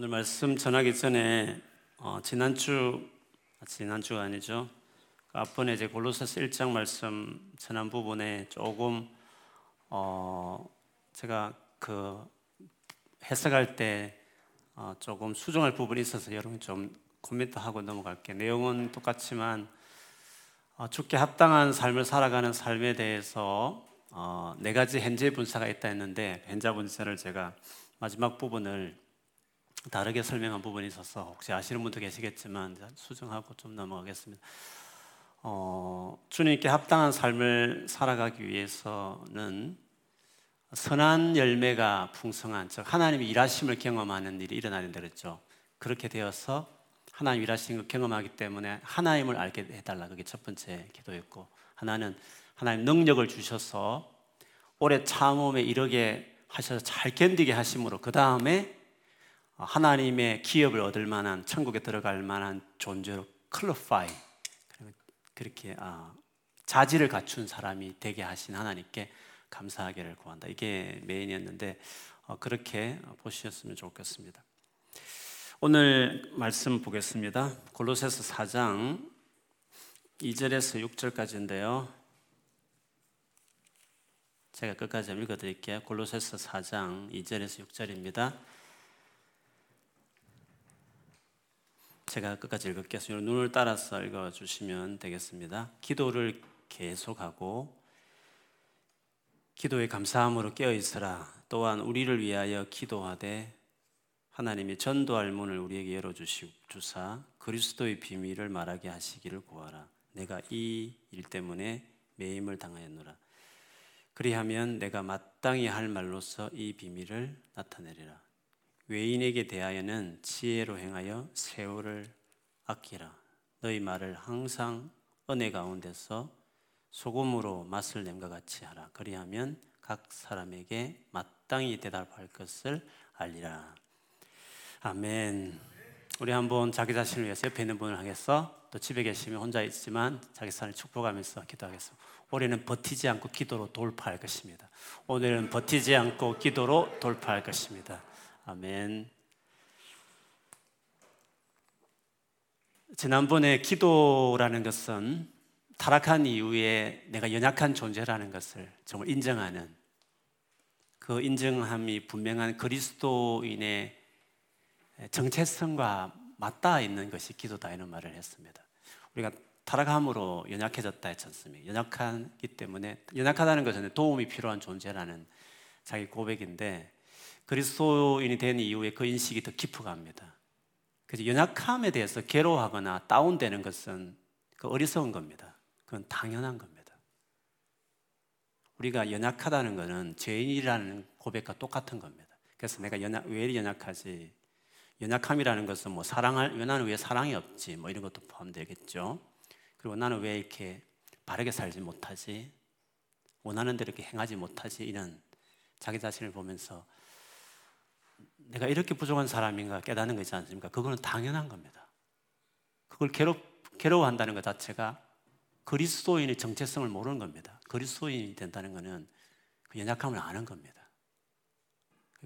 오늘 말씀 전하기 전에 어, 지난주 아, 지난주가 아니죠. 그 앞번에 이제 골로새서 1장 말씀 전한 부분에 조금 어, 제가 그 해석할 때 어, 조금 수정할 부분이 있어서 여러분 좀 코멘트하고 넘어갈게요. 내용은 똑같지만 어, 죽게 합당한 삶을 살아가는 삶에 대해서 어, 네 가지 현재 분사가 있다 했는데 현재 분사를 제가 마지막 부분을 다르게 설명한 부분이 있어서 혹시 아시는 분도 계시겠지만 수정하고 좀 넘어가겠습니다. 어, 주님께 합당한 삶을 살아가기 위해서는 선한 열매가 풍성한 즉 하나님이 일하심을 경험하는 일이 일어나야 되겠죠. 그렇게 되어서 하나님 일하시는 걸 경험하기 때문에 하나님을 알게 해달라 그게 첫 번째 기도였고 하나는 하나님 능력을 주셔서 오래 참음에 이르게 하셔서 잘 견디게 하심으로 그 다음에 하나님의 기업을 얻을 만한 천국에 들어갈 만한 존재로 클로파이 그렇게 아, 자질을 갖춘 사람이 되게 하신 하나님께 감사하기를 구한다. 이게 메인이었는데 어, 그렇게 보셨으면 좋겠습니다. 오늘 말씀 보겠습니다. 골로새서 4장 2절에서 6절까지인데요. 제가 끝까지 읽어 드릴게요. 골로새서 4장 2절에서 6절입니다. 제가 끝까지 읽을게요. 눈을 따라서 읽어 주시면 되겠습니다. 기도를 계속하고 기도에 감사함으로 깨어 있으라. 또한 우리를 위하여 기도하되 하나님이 전도할 문을 우리에게 열어 주사 그리스도의 비밀을 말하게 하시기를 구하라. 내가 이 일 때문에 매임을 당하였노라. 그리하면 내가 마땅히 할 말로서 이 비밀을 나타내리라. 외인에게 대하여는 지혜로 행하여 세월을 아끼라. 너희 말을 항상 은혜 가운데서 소금으로 맛을 냄과 같이 하라. 그리하면 각 사람에게 마땅히 대답할 것을 알리라. 아멘. 우리 한번 자기 자신을 위해서 옆에 있는 분을 하겠어. 또 집에 계시면 혼자 있지만 자기 삶을 축복하면서 기도하겠습니다. 올해는 버티지 않고 기도로 돌파할 것입니다. 오늘은 버티지 않고 기도로 돌파할 것입니다. 아멘. 지난번에 기도라는 것은 타락한 이후에 내가 연약한 존재라는 것을 정말 인정하는 그 인정함이 분명한 그리스도인의 정체성과 맞닿아 있는 것이 기도다 이런 말을 했습니다. 우리가 타락함으로 연약해졌다 했지 않습니까? 연약하기 때문에 연약하다는 것은 도움이 필요한 존재라는 자기 고백인데 그리스도인이 된 이후에 그 인식이 더 깊어갑니다. 그래서 연약함에 대해서 괴로워하거나 다운되는 것은 그 어리석은 겁니다. 그건 당연한 겁니다. 우리가 연약하다는 것은 죄인이라는 고백과 똑같은 겁니다. 그래서 내가 연약, 왜 연약하지? 연약함이라는 것은 뭐 사랑할, 나는 왜 사랑이 없지? 뭐 이런 것도 포함되겠죠. 그리고 나는 왜 이렇게 바르게 살지 못하지? 원하는 대로 이렇게 행하지 못하지? 이런 자기 자신을 보면서 내가 이렇게 부족한 사람인가 깨닫는 거 있지 않습니까? 그거는 당연한 겁니다. 그걸 괴롭, 괴로워한다는 것 자체가 그리스도인의 정체성을 모르는 겁니다. 그리스도인이 된다는 것은 그 연약함을 아는 겁니다.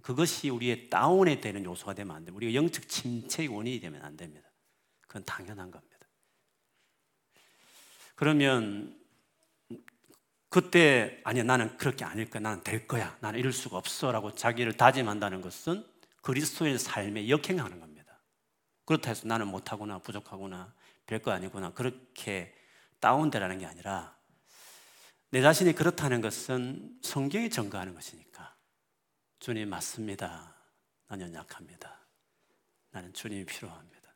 그것이 우리의 다운에 되는 요소가 되면 안 됩니다. 우리가 영적 침체의 원인이 되면 안 됩니다. 그건 당연한 겁니다. 그러면 그때 아니야 나는 그렇게 아닐 거야 나는 될 거야 나는 이럴 수가 없어라고 자기를 다짐한다는 것은 그리스도의 삶에 역행하는 겁니다. 그렇다 해서 나는 못하구나, 부족하구나, 별거 아니구나, 그렇게 다운되라는 게 아니라 내 자신이 그렇다는 것은 성경이 증거하는 것이니까 주님 맞습니다. 나는 약합니다. 나는 주님이 필요합니다.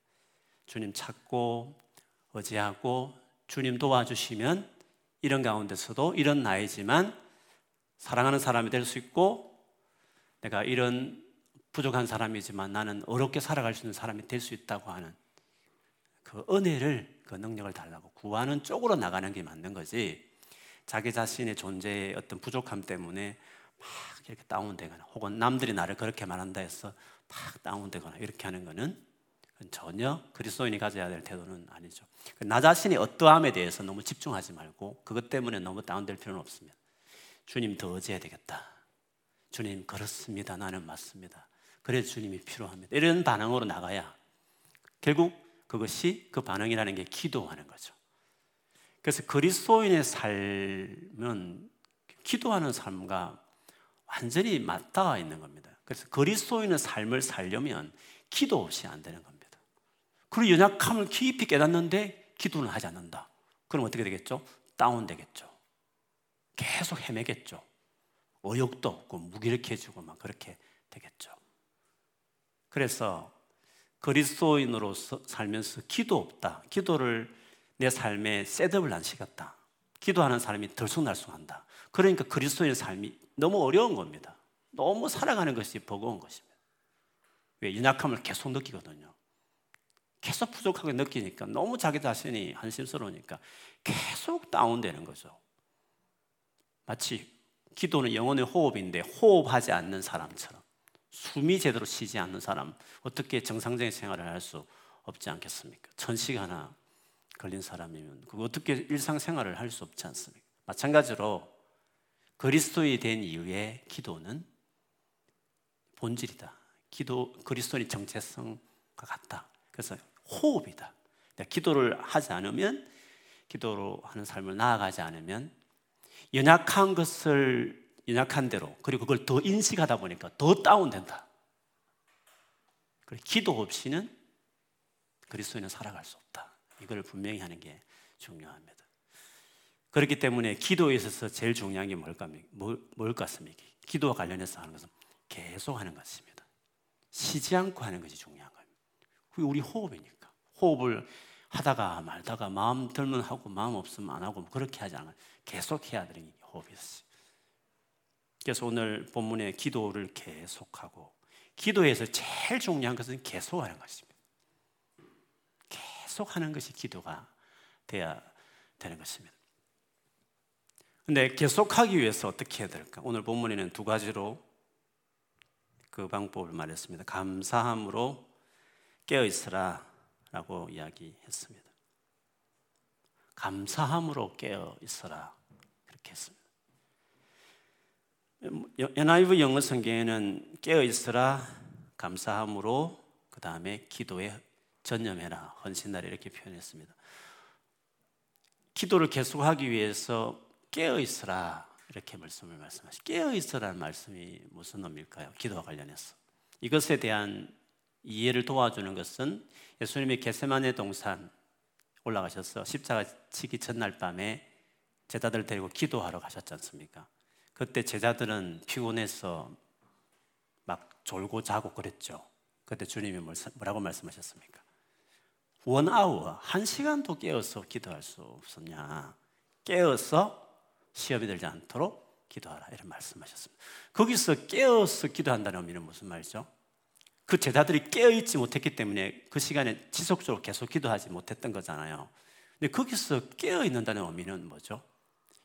주님 찾고 의지하고 주님 도와주시면 이런 가운데서도 이런 나이지만 사랑하는 사람이 될 수 있고 내가 이런 부족한 사람이지만 나는 어렵게 살아갈 수 있는 사람이 될 수 있다고 하는 그 은혜를 그 능력을 달라고 구하는 쪽으로 나가는 게 맞는 거지. 자기 자신의 존재의 어떤 부족함 때문에 막 이렇게 다운되거나 혹은 남들이 나를 그렇게 말한다 해서 막 다운되거나 이렇게 하는 거는 전혀 그리스도인이 가져야 될 태도는 아니죠. 나 자신의 어떠함에 대해서 너무 집중하지 말고 그것 때문에 너무 다운될 필요는 없습니다. 주님 더 의지해야 되겠다. 주님 그렇습니다. 나는 맞습니다. 그래 주님이 필요합니다. 이런 반응으로 나가야 결국 그것이 그 반응이라는 게 기도하는 거죠. 그래서 그리스도인의 삶은 기도하는 삶과 완전히 맞닿아 있는 겁니다. 그래서 그리스도인의 삶을 살려면 기도 없이 안 되는 겁니다. 그리고 연약함을 깊이 깨닫는데 기도는 하지 않는다. 그럼 어떻게 되겠죠? 다운되겠죠. 계속 헤매겠죠. 의욕도 없고 무기력해지고 막 그렇게 되겠죠. 그래서 그리스도인으로서 살면서 기도 없다. 기도를 내 삶에 셋업을 안 시켰다. 기도하는 사람이 들쑥날쑥한다. 그러니까 그리스도인의 삶이 너무 어려운 겁니다. 너무 살아가는 것이 버거운 것입니다. 왜? 연약함을 계속 느끼거든요. 계속 부족하게 느끼니까 너무 자기 자신이 한심스러우니까 계속 다운되는 거죠. 마치 기도는 영혼의 호흡인데 호흡하지 않는 사람처럼 숨이 제대로 쉬지 않는 사람 어떻게 정상적인 생활을 할 수 없지 않겠습니까? 천 시간나 걸린 사람이면 그 어떻게 일상생활을 할 수 없지 않습니까? 마찬가지로 그리스도에 된 이후에 기도는 본질이다. 기도 그리스도의 정체성과 같다. 그래서 호흡이다. 기도를 하지 않으면 기도로 하는 삶을 나아가지 않으면 연약한 것을 연약한 대로 그리고 그걸 더 인식하다 보니까 더 다운된다. 기도 없이는 그리스도인은 살아갈 수 없다. 이걸 분명히 하는 게 중요합니다. 그렇기 때문에 기도에 있어서 제일 중요한 게 뭘까, 뭘, 뭘 같습니까? 기도와 관련해서 하는 것은 계속 하는 것입니다. 쉬지 않고 하는 것이 중요한 거예요. 우리 호흡이니까. 호흡을 하다가 말다가 마음 들면 하고 마음 없으면 안 하고 그렇게 하지 않아요. 계속 해야 되는 게 호흡이었어요. 그래서 오늘 본문에 기도를 계속하고 기도에서 제일 중요한 것은 계속하는 것입니다. 계속하는 것이 기도가 돼야 되는 것입니다. 근데 계속하기 위해서 어떻게 해야 될까? 오늘 본문에는 두 가지로 그 방법을 말했습니다. 감사함으로 깨어 있으라 라고 이야기했습니다. 감사함으로 깨어 있어라. 그렇게 했습니다. NIV 영어 성경에는 깨어 있어라, 감사함으로, 그 다음에 기도에 전념해라, 헌신하라 이렇게 표현했습니다. 기도를 계속하기 위해서 깨어 있어라 이렇게 말씀을 말씀하시. 깨어 있어라는 말씀이 무슨 의미일까요? 기도와 관련해서 이것에 대한 이해를 도와주는 것은 예수님이 게세마네 동산 올라가셔서 십자가 치기 전날 밤에 제자들 데리고 기도하러 가셨지 않습니까? 그때 제자들은 피곤해서 막 졸고 자고 그랬죠. 그때 주님이 뭐라고 말씀하셨습니까? 원 아워, 한 시간도 깨어서 기도할 수 없었냐? 깨어서 시험이 들지 않도록 기도하라. 이런 말씀하셨습니다. 거기서 깨어서 기도한다는 의미는 무슨 말이죠? 그 제자들이 깨어있지 못했기 때문에 그 시간에 지속적으로 계속 기도하지 못했던 거잖아요. 근데 거기서 깨어있는다는 의미는 뭐죠?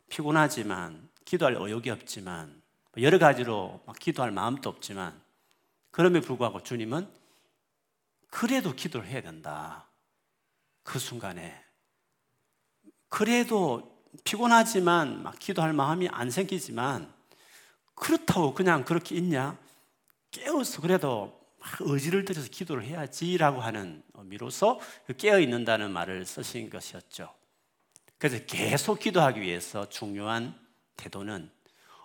피곤하지만, 기도할 의욕이 없지만, 여러 가지로 막 기도할 마음도 없지만, 그럼에도 불구하고 주님은 그래도 기도를 해야 된다. 그 순간에. 그래도 피곤하지만 막 기도할 마음이 안 생기지만, 그렇다고 그냥 그렇게 있냐? 깨어서 그래도 의지를 들여서 기도를 해야지라고 하는 의미로서 그 깨어 있는다는 말을 쓰신 것이었죠. 그래서 계속 기도하기 위해서 중요한 태도는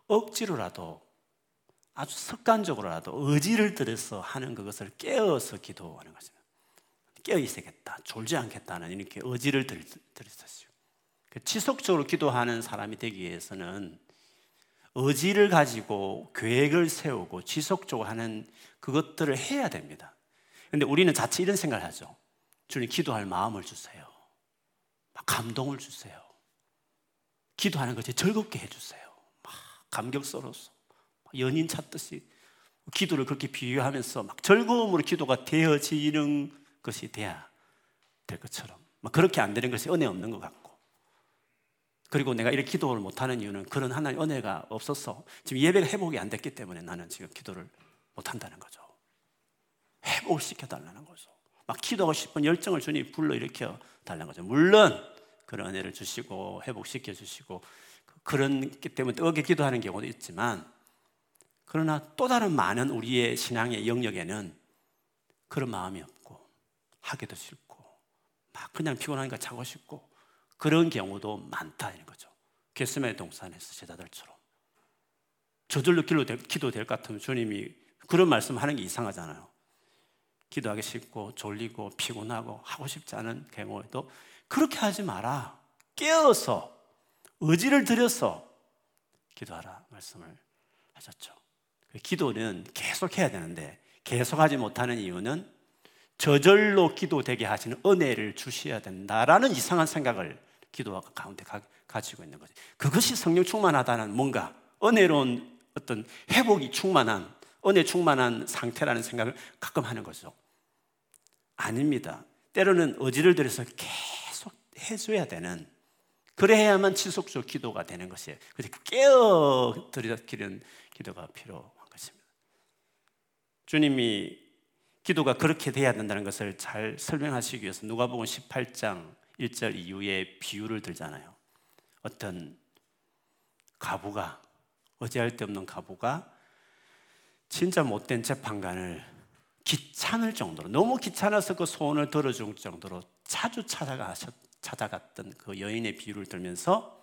억지로라도 아주 습관적으로라도 의지를 들여서 하는 그것을 깨어서 기도하는 것입니다. 깨어 있어야겠다, 졸지 않겠다는 이렇게 의지를 들였었죠. 그 지속적으로 기도하는 사람이 되기 위해서는 의지를 가지고 계획을 세우고 지속적으로 하는 그것들을 해야 됩니다. 근데 우리는 자칫 이런 생각을 하죠. 주님 기도할 마음을 주세요. 감동을 주세요. 기도하는 것이 즐겁게 해주세요. 막 감격스러워서 연인 찾듯이 기도를 그렇게 비유하면서 막 즐거움으로 기도가 되어지는 것이 돼야 될 것처럼 막 그렇게 안 되는 것이 은혜 없는 것 같고 그리고 내가 이렇게 기도를 못하는 이유는 그런 하나님 은혜가 없어서 지금 예배가 회복이 안 됐기 때문에 나는 지금 기도를 못한다는 거죠. 회복을 시켜달라는 거죠. 막 기도하고 싶은 열정을 주님 불러일으켜 달라는 거죠. 물론 그런 은혜를 주시고 회복시켜 주시고 그런 기 때문에 뜨겁게 기도하는 경우도 있지만 그러나 또 다른 많은 우리의 신앙의 영역에는 그런 마음이 없고 하기도 싫고 막 그냥 피곤하니까 자고 싶고 그런 경우도 많다 이런 거죠. 게스메 동산에서 제자들처럼 저절로 기도 될 것 같으면 주님이 그런 말씀하는 게 이상하잖아요. 기도하기 싫고 졸리고 피곤하고 하고 싶지 않은 경우에도 그렇게 하지 마라. 깨어서 의지를 들여서 기도하라 말씀을 하셨죠. 그 기도는 계속 해야 되는데 계속하지 못하는 이유는 저절로 기도되게 하시는 은혜를 주셔야 된다라는 이상한 생각을 기도 가운데 가, 가지고 있는 거죠. 그것이 성령 충만하다는 뭔가 은혜로운 어떤 회복이 충만한 은혜 충만한 상태라는 생각을 가끔 하는 거죠. 아닙니다. 때로는 의지를 들여서 계속 해줘야 되는 그래야만 지속적 기도가 되는 것이에요. 그래서 깨어 들이키는 기도가 필요한 것입니다. 주님이 기도가 그렇게 돼야 된다는 것을 잘 설명하시기 위해서 누가복음 18장 1절 이후에 비유를 들잖아요. 어떤 가부가 어찌할 데 없는 가부가 진짜 못된 재판관을 귀찮을 정도로 너무 귀찮아서 그 소원을 들어줄 정도로 자주 찾아가 찾아갔던 그 여인의 비유를 들면서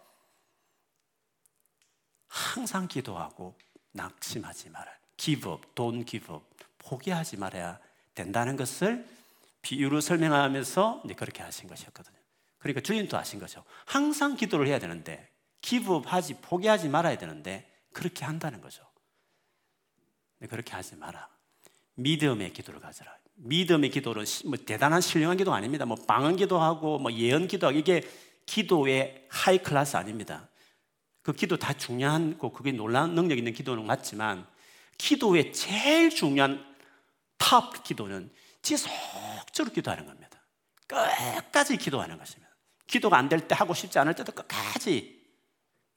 항상 기도하고 낙심하지 말아. give up, don't give up. 포기하지 말아야 된다는 것을 비유로 설명하면서 그렇게 하신 것이었거든요. 그러니까 주님도 하신 거죠. 항상 기도를 해야 되는데 give up 하지 포기하지 말아야 되는데 그렇게 한다는 거죠. 그렇게 하지 마라. 믿음의 기도를 가져라. 믿음의 기도는 뭐 대단한 신령한 기도 아닙니다. 뭐 방언 기도하고 뭐 예언 기도하고 이게 기도의 high class 아닙니다. 그 기도 다 중요하고 그게 놀라운 능력 있는 기도는 맞지만 기도의 제일 중요한 top 기도는 지속적으로 기도하는 겁니다. 끝까지 기도하는 것입니다. 기도가 안 될 때 하고 싶지 않을 때도 끝까지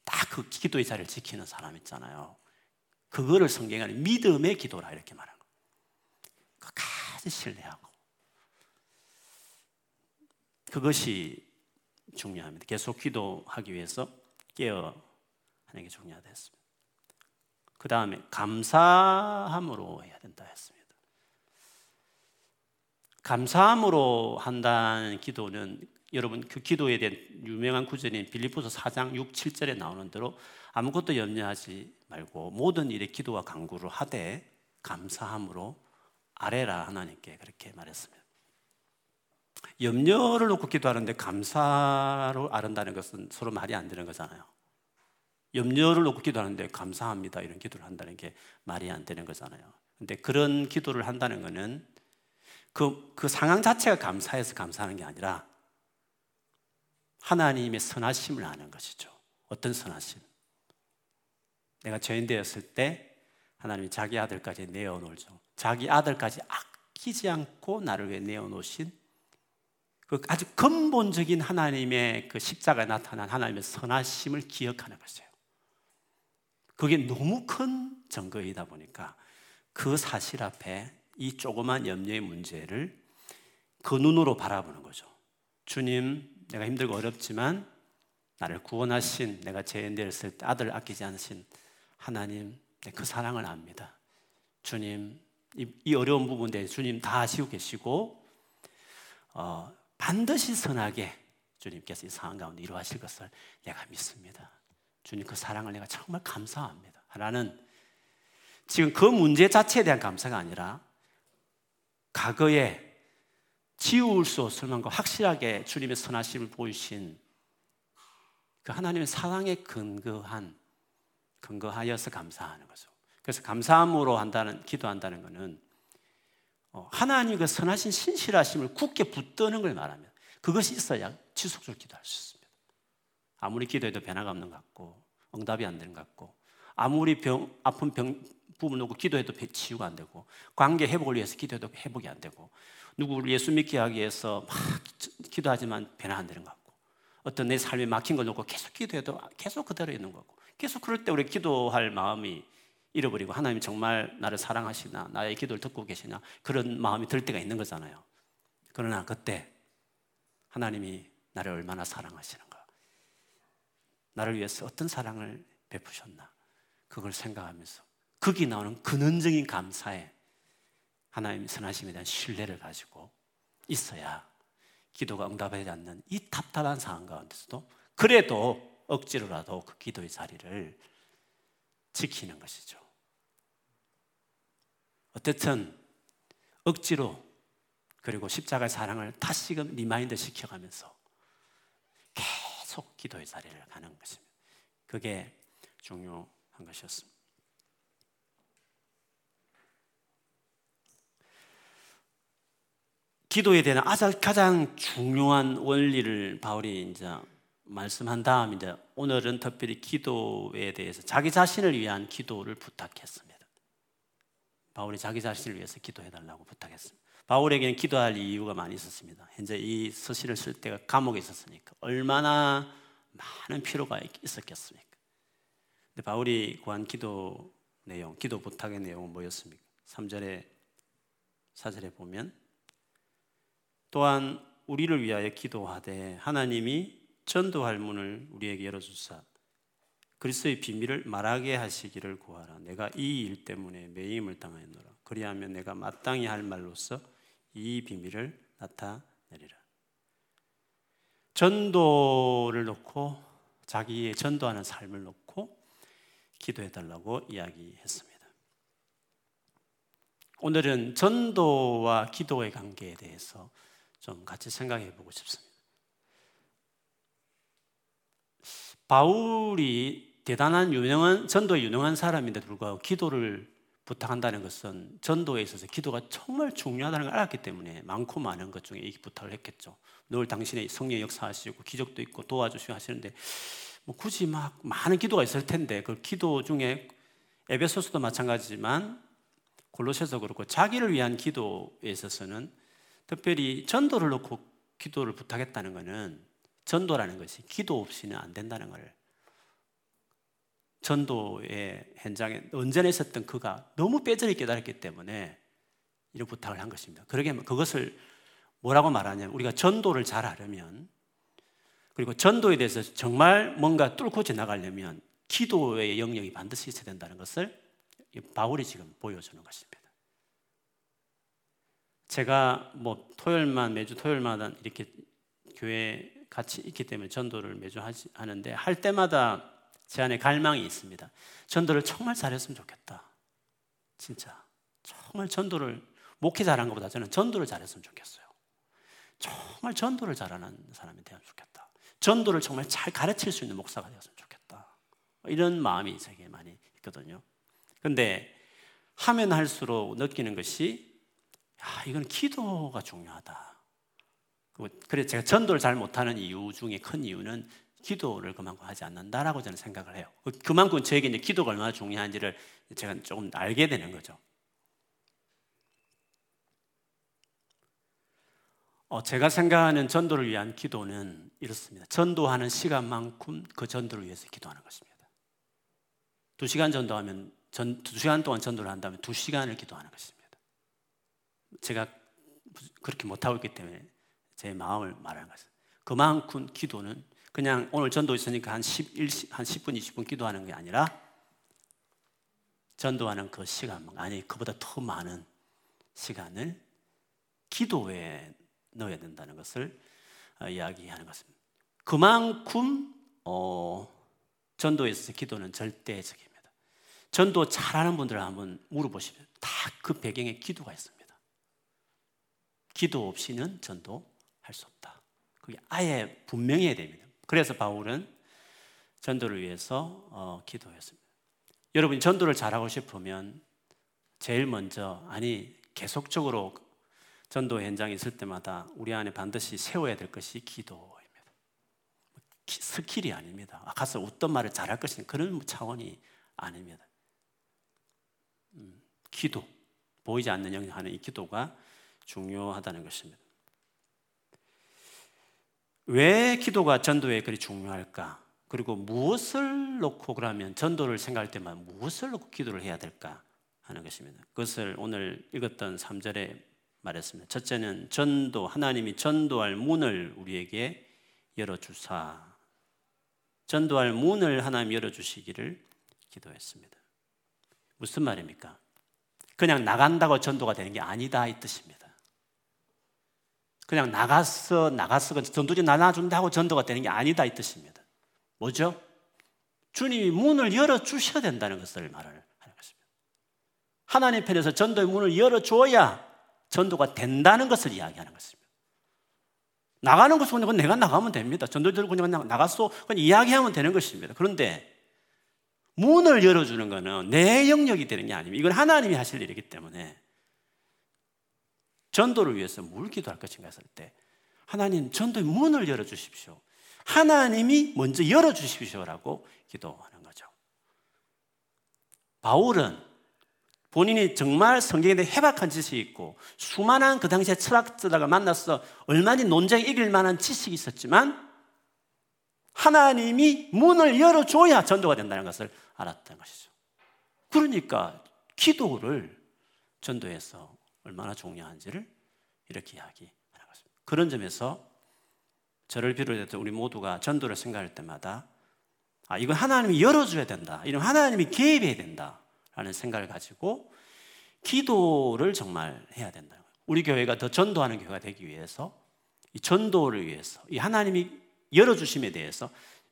딱 그 기도의 자리를 지키는 사람 있잖아요. 그거를 성경에 믿음의 기도라 이렇게 말하는 거예요. 끝까지 신뢰하고. 그것이 중요합니다. 계속 기도하기 위해서 깨어 하는 게 중요하다 했습니다. 그 다음에 감사함으로 해야 된다 했습니다. 감사함으로 한다는 기도는 여러분 그 기도에 대한 유명한 구절인 빌립보서 4장 6, 7절에 나오는 대로 아무것도 염려하지 말고 모든 일에 기도와 간구를 하되 감사함으로 아래라 하나님께 그렇게 말했습니다. 염려를 놓고 기도하는데 감사로 아른다는 것은 서로 말이 안 되는 거잖아요. 염려를 놓고 기도하는데 감사합니다 이런 기도를 한다는 게 말이 안 되는 거잖아요. 근데 그런 기도를 한다는 것은 그, 그 상황 자체가 감사해서 감사하는 게 아니라 하나님의 선하심을 아는 것이죠. 어떤 선하심? 내가 죄인 되었을 때 하나님이 자기 아들까지 내어놓죠. 자기 아들까지 아끼지 않고 나를 위해 내어놓으신 그 아주 근본적인 하나님의 그 십자가에 나타난 하나님의 선하심을 기억하는 것이에요. 그게 너무 큰 증거이다 보니까 그 사실 앞에 이 조그만 염려의 문제를 그 눈으로 바라보는 거죠. 주님, 내가 힘들고 어렵지만 나를 구원하신 내가 죄인 되었을 때 아들 아끼지 않으신 하나님 그 사랑을 압니다. 주님 이, 이 어려운 부분에 주님 다 아시고 계시고 어, 반드시 선하게 주님께서 이 상황 가운데 이루하실 것을 내가 믿습니다. 주님 그 사랑을 내가 정말 감사합니다. 라는 지금 그 문제 자체에 대한 감사가 아니라 과거에 지울 수 없을 만큼 확실하게 주님의 선하심을 보이신 그 하나님의 사랑에 근거한 근거하여서 감사하는 거죠. 그래서 감사함으로 한다는 기도한다는 것은 어, 하나님 그 선하신 신실하심을 굳게 붙드는 걸 말하면 그것이 있어야 지속적으로 기도할 수 있습니다. 아무리 기도해도 변화가 없는 것 같고 응답이 안 되는 것 같고 아무리 병 아픈 병 부분 놓고 기도해도 치유가 안 되고 관계 회복을 위해서 기도해도 회복이 안 되고 누구를 예수 믿게 하기 위해서 막 기도하지만 변화 안 되는 것 같고 어떤 내 삶에 막힌 걸 놓고 계속 기도해도 계속 그대로 있는 거고 계속 그럴 때 우리 기도할 마음이 잃어버리고 하나님 정말 나를 사랑하시나 나의 기도를 듣고 계시나 그런 마음이 들 때가 있는 거잖아요. 그러나 그때 하나님이 나를 얼마나 사랑하시는가 나를 위해서 어떤 사랑을 베푸셨나 그걸 생각하면서 거기 나오는 근원적인 감사에 하나님 선하심에 대한 신뢰를 가지고 있어야 기도가 응답하지 않는 이 답답한 상황 가운데서도 그래도 억지로라도 그 기도의 자리를 지키는 것이죠. 어쨌든 억지로 그리고 십자가의 사랑을 다시금 remind 시켜가면서 계속 기도의 자리를 가는 것입니다. 그게 중요한 것이었습니다. 기도에 대한 가장 중요한 원리를 바울이 이제 말씀한 다음 이제 오늘은 특별히 기도에 대해서 자기 자신을 위한 기도를 부탁했습니다. 바울이 자기 자신을 위해서 기도해 달라고 부탁했습니다. 바울에게는 기도할 이유가 많이 있었습니다. 현재 이 서신을 쓸 때가 감옥에 있었으니까 얼마나 많은 피로가 있었겠습니까? 근데 바울이 구한 기도 내용, 기도 부탁의 내용은 뭐였습니까? 3절에 4절에 보면 또한 우리를 위하여 기도하되 하나님이 전도할 문을 우리에게 열어주사 그리스도의 비밀을 말하게 하시기를 구하라. 내가 이 일 때문에 매임을 당하였노라. 그리하면 내가 마땅히 할 말로서 이 비밀을 나타내리라. 전도를 놓고 자기의 전도하는 삶을 놓고 기도해 달라고 이야기했습니다. 오늘은 전도와 기도의 관계에 대해서 좀 같이 생각해 보고 싶습니다. 바울이 대단한 유명한 전도에 유능한 사람인데 불구하고 기도를 부탁한다는 것은 전도에 있어서 기도가 정말 중요하다는 걸 알았기 때문에 많고 많은 것 중에 이 부탁을 했겠죠. 늘 당신의 성령 역사하시고 기적도 있고 도와주시고 하시는데 뭐 굳이 막 많은 기도가 있을 텐데 그 기도 중에 에베소서도 마찬가지지만 골로새서 그렇고 자기를 위한 기도에 있어서는 특별히 전도를 놓고 기도를 부탁했다는 것은 전도라는 것이 기도 없이는 안 된다는 걸 전도의 현장에 언제나 있었던 그가 너무 뼈저리 깨달았기 때문에 이런 부탁을 한 것입니다. 그러게 그것을 뭐라고 말하냐면 우리가 전도를 잘 하려면 그리고 전도에 대해서 정말 뭔가 뚫고 지나가려면 기도의 영역이 반드시 있어야 된다는 것을 바울이 지금 보여주는 것입니다. 제가 뭐 토요일만 매주 토요일마다 이렇게 교회 같이 있기 때문에 전도를 매주 하는데 할 때마다 제 안에 갈망이 있습니다. 전도를 정말 잘했으면 좋겠다. 진짜 정말 전도를 목회 잘한 것보다 저는 전도를 잘했으면 좋겠어요. 정말 전도를 잘하는 사람이 되면 좋겠다. 전도를 정말 잘 가르칠 수 있는 목사가 되었으면 좋겠다. 이런 마음이 제게 많이 있거든요. 근데 하면 할수록 느끼는 것이 야, 이건 기도가 중요하다. 그래 제가 전도를 잘 못하는 이유 중에 큰 이유는 기도를 그만큼 하지 않는다라고 저는 생각을 해요. 그만큼 저에게 이제 기도가 얼마나 중요한지를 제가 조금 알게 되는 거죠. 어, 제가 생각하는 전도를 위한 기도는 이렇습니다. 전도하는 시간만큼 그 전도를 위해서 기도하는 것입니다. 두 시간 전도하면 전, 두 시간 동안 전도를 한다면 두 시간을 기도하는 것입니다. 제가 그렇게 못하고 있기 때문에 제 마음을 말하는 것은 그만큼 기도는 그냥 오늘 전도 있으니까 한 11, 한 10분, 20분 기도하는 게 아니라 전도하는 그 시간, 아니, 그보다 더 많은 시간을 기도에 넣어야 된다는 것을 어, 이야기하는 것입니다. 그만큼, 어, 전도에 서 기도는 절대적입니다. 전도 잘하는 분들 한번 물어보시면 다 그 배경에 기도가 있습니다. 기도 없이는 전도 할 수 없다. 그게 아예 분명해야 됩니다. 그래서 바울은 전도를 위해서 어, 기도했습니다. 여러분 전도를 잘하고 싶으면 제일 먼저 아니 계속적으로 전도 현장에 있을 때마다 우리 안에 반드시 세워야 될 것이 기도입니다. skill이 아닙니다. 아, 가서 어떤 말을 잘할 것인 그런 차원이 아닙니다. 음, 기도 보이지 않는 영역 하는 이 기도가 중요하다는 것입니다. 왜 기도가 전도에 그리 중요할까? 그리고 무엇을 놓고 그러면 전도를 생각할 때만 무엇을 놓고 기도를 해야 될까 하는 것입니다. 그것을 오늘 읽었던 3절에 말했습니다. 첫째는 전도, 하나님이 전도할 문을 우리에게 열어주사. 전도할 문을 하나님 열어주시기를 기도했습니다. 무슨 말입니까? 그냥 나간다고 전도가 되는 게 아니다 이 뜻입니다. 그냥 나갔어 나갔어 전도지 나눠준다고 전도가 되는 게 아니다 이 뜻입니다. 뭐죠? 주님이 문을 열어 주셔야 된다는 것을 말을 하는 것입니다. 하나님 편에서 전도의 문을 열어 줘야 전도가 된다는 것을 이야기하는 것입니다. 나가는 것은 그냥 내가 나가면 됩니다. 전도들 그냥 나갔어 그냥 이야기하면 되는 것입니다. 그런데 문을 열어주는 것은 내 영역이 되는 게 아닙니다. 이건 하나님이 하실 일이기 때문에 전도를 위해서 뭘 기도할 것인가 했을 때 하나님 전도의 문을 열어 주십시오. 하나님이 먼저 열어 주십시오라고 기도하는 거죠. 바울은 본인이 정말 성경에 대해 해박한 지식이 있고 수많은 그 당시에 철학자들과 만나서 얼마나 논쟁에 이길 만한 지식이 있었지만 하나님이 문을 열어줘야 전도가 된다는 것을 알았던 것이죠. 그러니까 기도를 전도에서 얼마나 중요한지를 이렇게 이야기하는 것입니다. 그런 점에서 저를 비롯해서 우리 모두가 전도를 생각할 때마다 아, 이건 하나님이 열어줘야 된다. 이런 하나님이 개입해야 된다. 라는 생각을 가지고 기도를 정말 해야 된다. 우리 교회가 더 전도하는 교회가 되기 위해서 이 전도를 위해서 이 하나님이 열어주심에 대해서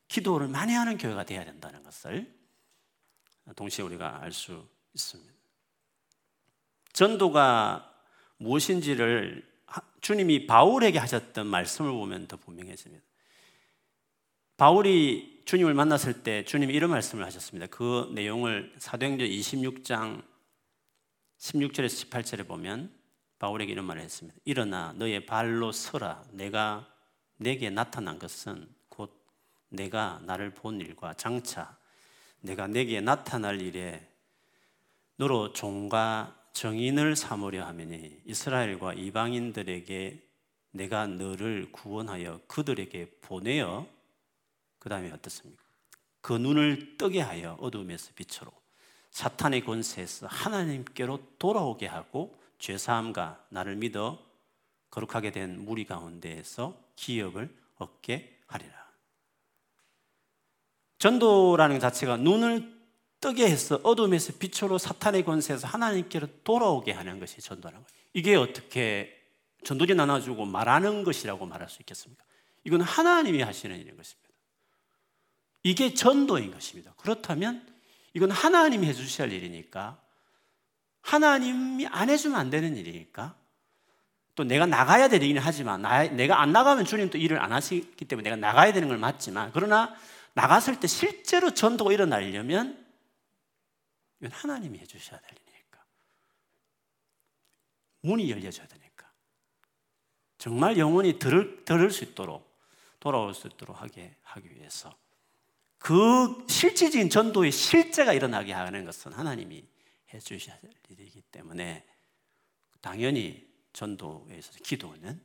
기도를 많이 하는 교회가 되어야 된다는 것을 동시에 우리가 알 수 있습니다. 전도가 무엇인지를 주님이 바울에게 하셨던 말씀을 보면 더 분명해집니다. 바울이 주님을 만났을 때 주님이 이런 말씀을 하셨습니다. 그 내용을 사도행전 26장 16절에서 18절에 보면 바울에게 이런 말을 했습니다. 일어나 너의 발로 서라. 내가 내게 나타난 것은 곧 내가 나를 본 일과 장차 내가 내게 나타날 일에 너로 종과 정인을 삼으려 하매니 이스라엘과 이방인들에게 내가 너를 구원하여 그들에게 보내어 그 다음에 어떻습니까? 그 눈을 뜨게 하여 어둠에서 빛으로 사탄의 권세에서 하나님께로 돌아오게 하고 죄사함과 나를 믿어 거룩하게 된 무리 가운데에서 기업을 얻게 하리라. 전도라는 자체가 눈을 뜨게 해서 어둠에서 빛으로 사탄의 권세에서 하나님께로 돌아오게 하는 것이 전도라는 거예요. 이게 어떻게 전도지 나눠주고 말하는 것이라고 말할 수 있겠습니까? 이건 하나님이 하시는 일인 것입니다. 이게 전도인 것입니다. 그렇다면 이건 하나님이 해주셔야 할 일이니까 하나님이 안 해주면 안 되는 일이니까 또 내가 나가야 될 일이긴 하지만 내가 안 나가면 주님 또 일을 안 하시기 때문에 내가 나가야 되는 걸 맞지만 그러나 나갔을 때 실제로 전도가 일어나려면 이건 하나님이 해주셔야 될 일이니까. 문이 열려져야 되니까. 정말 영혼이 들을, 들을 수 있도록, 돌아올 수 있도록 하게 하기 위해서. 그 실질적인 전도의 실제가 일어나게 하는 것은 하나님이 해주셔야 될 일이기 때문에 당연히 전도에 있어서 기도는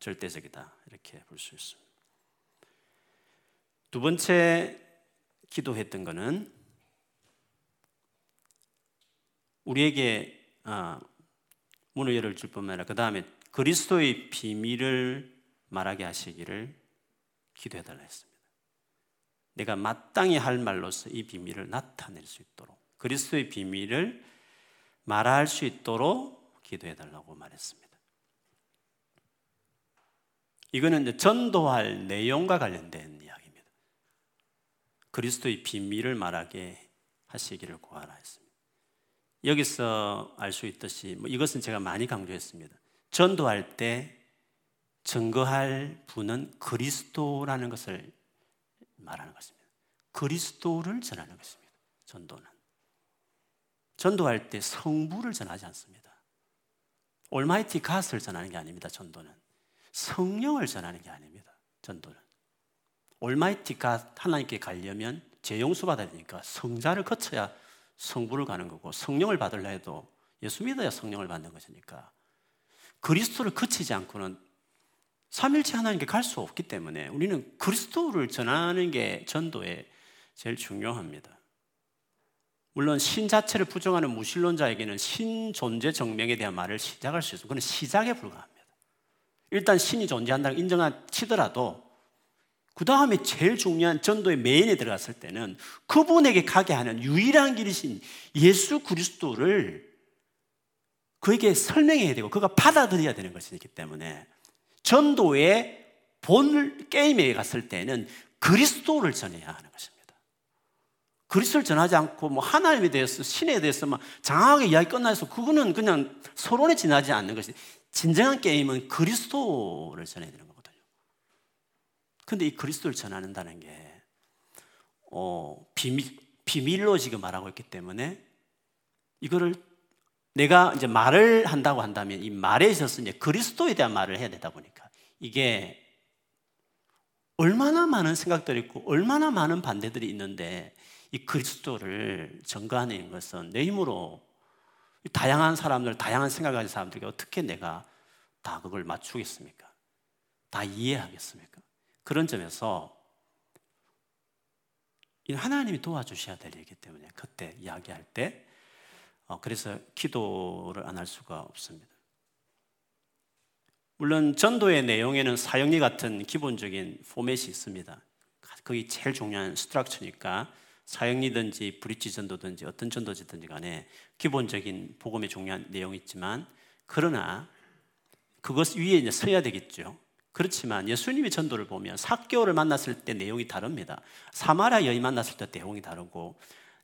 절대적이다. 이렇게 볼 수 있습니다. 두 번째 기도했던 것은 우리에게 아, 문을 열어줄 뿐만 아니라 그 다음에 그리스도의 비밀을 말하게 하시기를 기도해달라 했습니다. 내가 마땅히 할 말로서 이 비밀을 나타낼 수 있도록 그리스도의 비밀을 말할 수 있도록 기도해달라고 말했습니다. 이거는 전도할 내용과 관련된 이야기입니다. 그리스도의 비밀을 말하게 하시기를 구하라 했습니다. 여기서 알 수 있듯이 뭐 이것은 제가 많이 강조했습니다. 전도할 때 증거할 분은 그리스도라는 것을 말하는 것입니다. 그리스도를 전하는 것입니다. 전도는. 전도할 때 성부를 전하지 않습니다. 올마이티 갓을 전하는 게 아닙니다. 전도는. 성령을 전하는 게 아닙니다. 전도는. 올마이티 갓 하나님께 가려면 재용수 받아야 되니까 성자를 거쳐야 성부를 가는 거고 성령을 받으려 해도 예수 믿어야 성령을 받는 것이니까 그리스도를 거치지 않고는 삼일체 하나님께 갈 수 없기 때문에 우리는 그리스도를 전하는 게 전도에 제일 중요합니다. 물론 신 자체를 부정하는 무신론자에게는 신 존재 정명에 대한 말을 시작할 수 있어요. 그건 시작에 불과합니다. 일단 신이 존재한다는 인정한 치더라도 그 다음에 제일 중요한 전도의 메인에 들어갔을 때는 그분에게 가게 하는 유일한 길이신 예수 그리스도를 그에게 설명해야 되고 그가 받아들여야 되는 것이기 때문에 전도의 본 게임에 갔을 때는 그리스도를 전해야 하는 것입니다. 그리스도를 전하지 않고 뭐 하나님에 대해서 신에 대해서 막 장황하게 이야기 끝나서 그거는 그냥 서론에 지나지 않는 것이 진정한 게임은 그리스도를 전해야 되는 거거든요. 근데 이 그리스도를 전하는다는 게 어, 비밀, 비밀로 지금 말하고 있기 때문에 이거를 내가 이제 말을 한다고 한다면 이 말에 있어서 이제 그리스도에 대한 말을 해야 되다 보니까 이게 얼마나 많은 생각들이 있고 얼마나 많은 반대들이 있는데 이 그리스도를 전가하는 것은 내 힘으로 다양한 사람들, 다양한 생각을 가진 사람들에게 어떻게 내가 다 그걸 맞추겠습니까? 다 이해하겠습니까? 그런 점에서 하나님이 도와주셔야 될 일이기 때문에 그때 이야기할 때 어, 그래서 기도를 안 할 수가 없습니다. 물론 전도의 내용에는 사형리 같은 기본적인 포맷이 있습니다. 그게 제일 중요한 스트럭처니까 사형리든지 브릿지 전도든지 어떤 전도지든지 간에 기본적인 복음의 중요한 내용이 있지만 그러나 그것 위에 이제 서야 되겠죠. 그렇지만 예수님의 전도를 보면 사개월을 만났을 때 내용이 다릅니다. 사마라 여인 만났을 때 내용이 다르고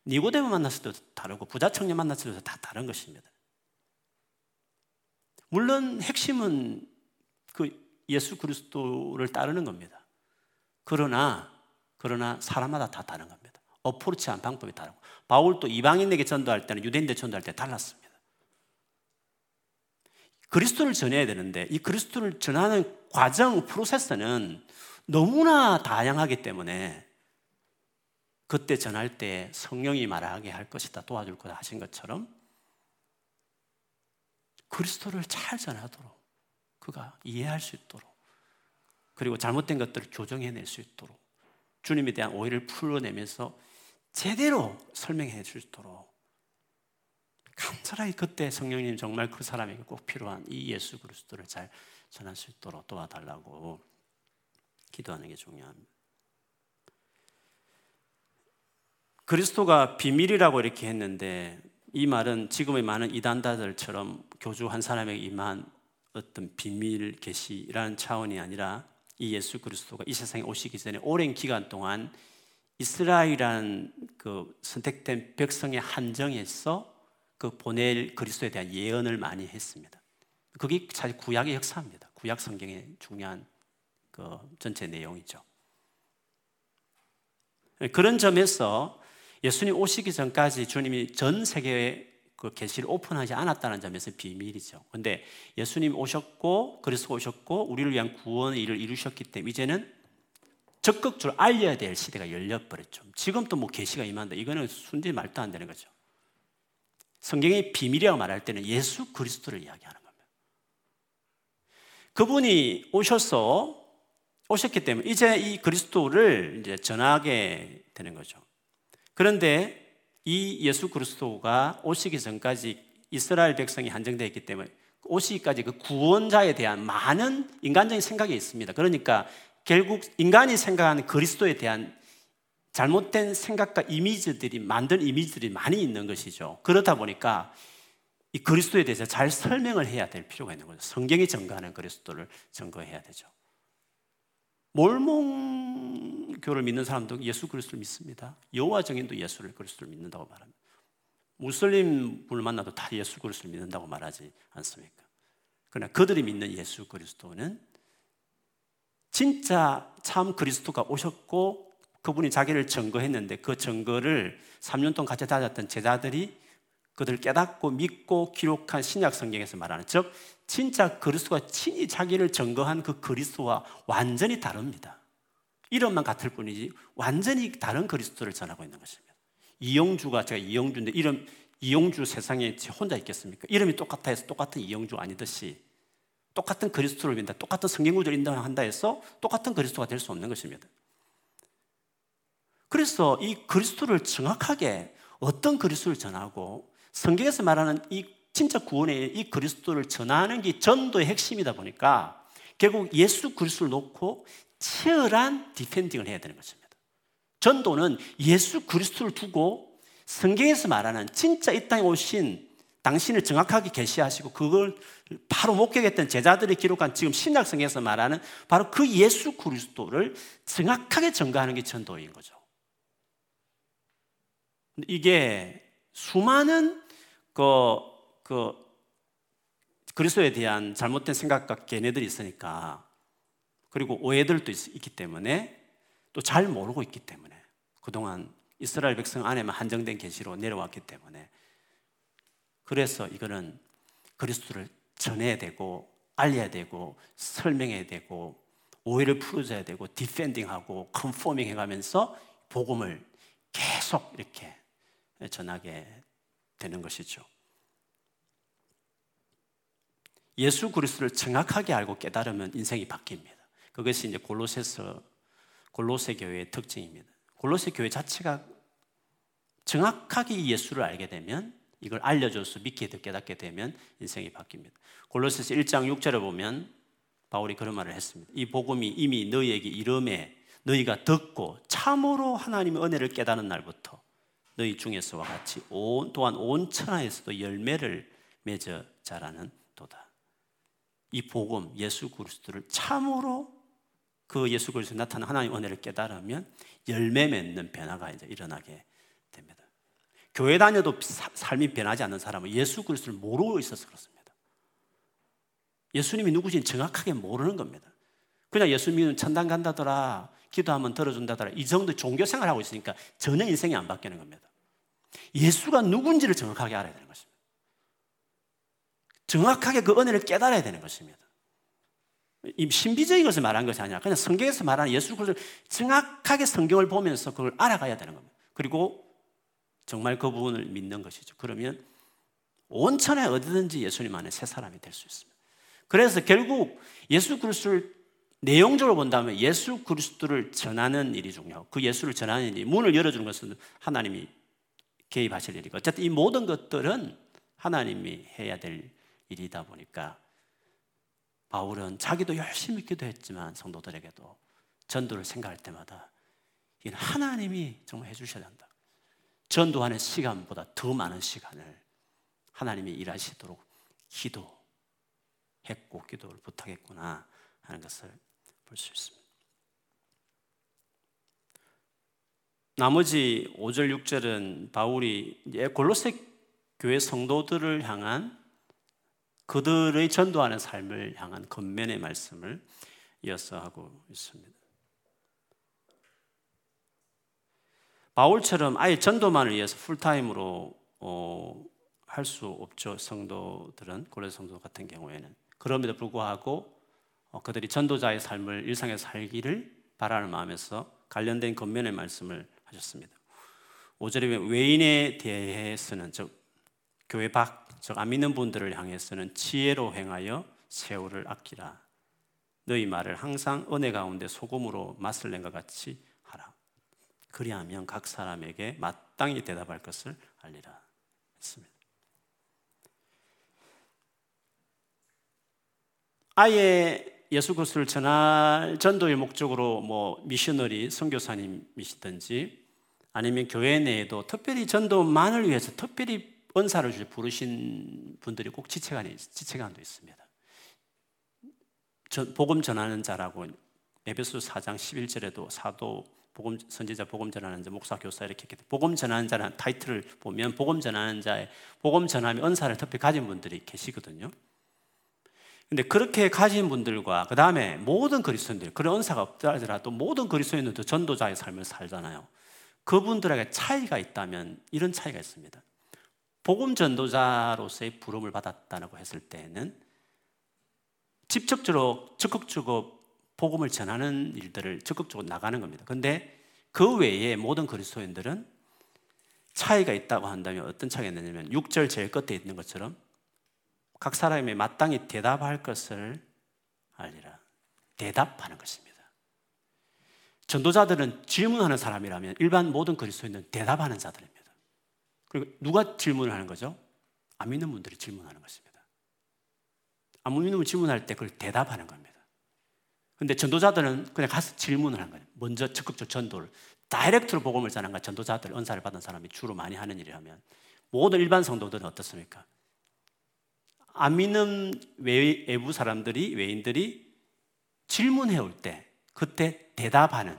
니고데모 만났을 때도 다르고 부자 청년 만났을 때도 다 다른 것입니다. 물론 핵심은 그 예수 그리스도를 따르는 겁니다. 그러나 그러나 사람마다 다 다른 겁니다. 어프로치한 방법이 다르고 바울도 이방인에게 전도할 때는 유대인들 전도할 때 달랐습니다. 그리스도를 전해야 되는데 이 그리스도를 전하는 과정 프로세스는 너무나 다양하기 때문에 그때 전할 때 성령이 말하게 할 것이다 도와줄 거다 하신 것처럼 그리스도를 잘 전하도록 그가 이해할 수 있도록 그리고 잘못된 것들을 교정해낼 수 있도록 주님에 대한 오해를 풀어내면서 제대로 설명해 줄 수 있도록. 간절하게 그때 성령님 정말 그 사람에게 꼭 필요한 이 예수 그리스도를 잘 전할 수 있도록 도와달라고 기도하는 게 중요합니다. 그리스도가 비밀이라고 이렇게 했는데 이 말은 지금의 많은 이단다들처럼 교주 한 사람에게 임한 어떤 비밀 계시라는 차원이 아니라 이 예수 그리스도가 이 세상에 오시기 전에 오랜 기간 동안 이스라엘이라는 그 선택된 백성의 한정에서 그 보낼 그리스도에 대한 예언을 많이 했습니다. 그게 사실 구약의 역사입니다. 구약 성경의 중요한 그 전체 내용이죠. 그런 점에서 예수님 오시기 전까지 주님이 전 세계에 그 계시를 오픈하지 않았다는 점에서 비밀이죠. 근데 예수님 오셨고 그리스도 오셨고 우리를 위한 구원의 일을 이루셨기 때문에 이제는 적극적으로 알려야 될 시대가 열려버렸죠. 지금 또뭐 계시가 임한다. 이거는 순전히 말도 안 되는 거죠. 성경의 비밀이라고 말할 때는 예수 그리스도를 이야기하는. 그분이 오셔서 오셨기 때문에 이제 이 그리스도를 이제 전하게 되는 거죠. 그런데 이 예수 그리스도가 오시기 전까지 이스라엘 백성이 한정되어 있기 때문에 오시기까지 그 구원자에 대한 많은 인간적인 생각이 있습니다. 그러니까 결국 인간이 생각하는 그리스도에 대한 잘못된 생각과 이미지들이 만든 이미지들이 많이 있는 것이죠. 그렇다 보니까 이 그리스도에 대해서 잘 설명을 해야 될 필요가 있는 거죠. 성경이 증거하는 그리스도를 증거해야 되죠. 몰몬교를 믿는 사람도 예수 그리스도를 믿습니다. 여호와 정인도 예수를 그리스도를 믿는다고 말합니다. 무슬림 분을 만나도 다 예수 그리스도를 믿는다고 말하지 않습니까? 그러나 그들이 믿는 예수 그리스도는 진짜 참 그리스도가 오셨고 그분이 자기를 증거했는데 그 증거를 3년 동안 같이 다녔던 제자들이 그들 깨닫고 믿고 기록한 신약 성경에서 말하는 즉 진짜 그리스도가 친히 자기를 증거한 그 그리스도와 완전히 다릅니다. 이름만 같을 뿐이지 완전히 다른 그리스도를 전하고 있는 것입니다. 이영주가 제가 이영주인데 이름 이영주 세상에 혼자 있겠습니까? 이름이 똑같아 해서 똑같은 이영주 아니듯이 똑같은 그리스도를 믿다, 똑같은 성경 구절을 인정한다 해서 똑같은 그리스도가 될 수 없는 것입니다. 그래서 이 그리스도를 정확하게 어떤 그리스도를 전하고 성경에서 말하는 이 진짜 구원의 이 그리스도를 전하는 게 전도의 핵심이다 보니까 결국 예수 그리스도를 놓고 치열한 디펜딩을 해야 되는 것입니다. 전도는 예수 그리스도를 두고 성경에서 말하는 진짜 이 땅에 오신 당신을 정확하게 계시하시고 그걸 바로 목격했던 제자들이 기록한 지금 신약성에서 말하는 바로 그 예수 그리스도를 정확하게 전가하는 게 전도인 거죠. 이게 수많은 그, 그 그리스도에 대한 잘못된 생각과 견해들이 있으니까 그리고 오해들도 있, 있기 때문에 또 잘 모르고 있기 때문에 그동안 이스라엘 백성 안에만 한정된 계시로 내려왔기 때문에. 그래서 이거는 그리스도를 전해야 되고 알려야 되고 설명해야 되고 오해를 풀어줘야 되고 디펜딩하고 컨포밍 해가면서 복음을 계속 이렇게 전하게 되는 것이죠. 예수 그리스도를 정확하게 알고 깨달으면 인생이 바뀝니다. 그것이 이제 골로새서 골로새 교회의 특징입니다. 골로새 교회 자체가 정확하게 예수를 알게 되면 이걸 알려줘서 믿게 깨닫게 되면 인생이 바뀝니다. 골로새서 1장 6절에 보면 바울이 그런 말을 했습니다. 이 복음이 이미 너희에게 이름에 너희가 듣고 참으로 하나님의 은혜를 깨닫는 날부터 너희 중에서와 같이 온, 또한 온 천하에서도 열매를 맺어 자라는 도다. 이 복음 예수 그리스도를 참으로 그 예수 그리스도 나타난 하나님 은혜를 깨달으면 열매 맺는 변화가 이제 일어나게 됩니다. 교회 다녀도 삶이 변하지 않는 사람은 예수 그리스도를 모르고 있어서 그렇습니다. 예수님이 누구신지 정확하게 모르는 겁니다. 그냥 예수 믿으면 천당 간다더라, 기도하면 들어준다더라, 이 정도 종교 생활하고 있으니까 전혀 인생이 안 바뀌는 겁니다. 예수가 누군지를 정확하게 알아야 되는 것입니다. 정확하게 그 은혜를 깨달아야 되는 것입니다. 이 신비적인 것을 말한 것이 아니라 그냥 성경에서 말하는 예수 그리스도를 정확하게 성경을 보면서 그걸 알아가야 되는 겁니다. 그리고 정말 그 부분을 믿는 것이죠. 그러면 온천에 어디든지 예수님 안에 새 사람이 될 수 있습니다. 그래서 결국 예수 그리스도를 내용적으로 본다면 예수 그리스도를 전하는 일이 중요하고 그 예수를 전하는 일이 문을 열어주는 것은 하나님이 개입하실 일이고 어쨌든 이 모든 것들은 하나님이 해야 될 일이다 보니까 바울은 자기도 열심히 기도했지만 성도들에게도 전도를 생각할 때마다 이건 하나님이 정말 해주셔야 한다. 전도하는 시간보다 더 많은 시간을 하나님이 일하시도록 기도했고 기도를 부탁했구나 하는 것을 볼 수 있습니다. 나머지 5절 6절은 바울이 골로새 교회 성도들을 향한 그들의 전도하는 삶을 향한 겉면의 말씀을 이어서 하고 있습니다. 바울처럼 아예 전도만을 위해서 풀타임으로 어, 할 수 없죠. 성도들은 고레 성도 같은 경우에는 그럼에도 불구하고 어, 그들이 전도자의 삶을 일상에서 살기를 바라는 마음에서 관련된 겉면의 말씀을 하셨습니다. 5절에 외인에 대해서는 즉 교회 밖, 즉 안 믿는 분들을 향해서는 지혜로 행하여 세월을 아끼라. 너희 말을 항상 은혜 가운데 소금으로 맛을 낸 것 같이 하라. 그리하면 각 사람에게 마땅히 대답할 것을 알리라. 했습니다. 아예 예수 그리스도를 전할 전도의 목적으로 뭐 미셔너리 선교사님이시든지 아니면 교회 내에도 특별히 전도만을 위해서 특별히 은사를 주셔 부르신 분들이 꼭 지체관이 지체관도 있습니다. 복음 전하는 자라고 에베소 4장 11절에도 사도 복음 선지자 복음 전하는 자 목사 교사 이렇게 했기 복음 전하는 자라는 타이틀을 보면 복음 전하는 자의 복음 전하며 은사를 특별히 가진 분들이 계시거든요. 근데 그렇게 가진 분들과 그 다음에 모든 그리스도인들 그런 은사가 없더라도 모든 그리스도인들도 전도자의 삶을 살잖아요. 그분들에게 차이가 있다면 이런 차이가 있습니다. 복음 전도자로서의 부름을 받았다고 했을 때는 직접적으로 적극적으로 복음을 전하는 일들을 적극적으로 나가는 겁니다. 근데 그 외에 모든 그리스도인들은 차이가 있다고 한다면 어떤 차이가 있느냐면 6절 제일 끝에 있는 것처럼 각 사람이 마땅히 대답할 것을 알리라. 대답하는 것입니다. 전도자들은 질문하는 사람이라면 일반 모든 그리스도인은 대답하는 자들입니다. 그리고 누가 질문을 하는 거죠? 안 믿는 분들이 질문하는 것입니다. 안 믿는 분 질문할 때 그걸 대답하는 겁니다. 근데 전도자들은 그냥 가서 질문을 한 거예요. 먼저 적극적 전도를. 다이렉트로 복음을 전한 거 전도자들, 은사를 받은 사람이 주로 많이 하는 일이라면 모든 일반 성도들은 어떻습니까? 안 믿는 외부 사람들이, 외인들이 질문해 올 때, 그때 대답하는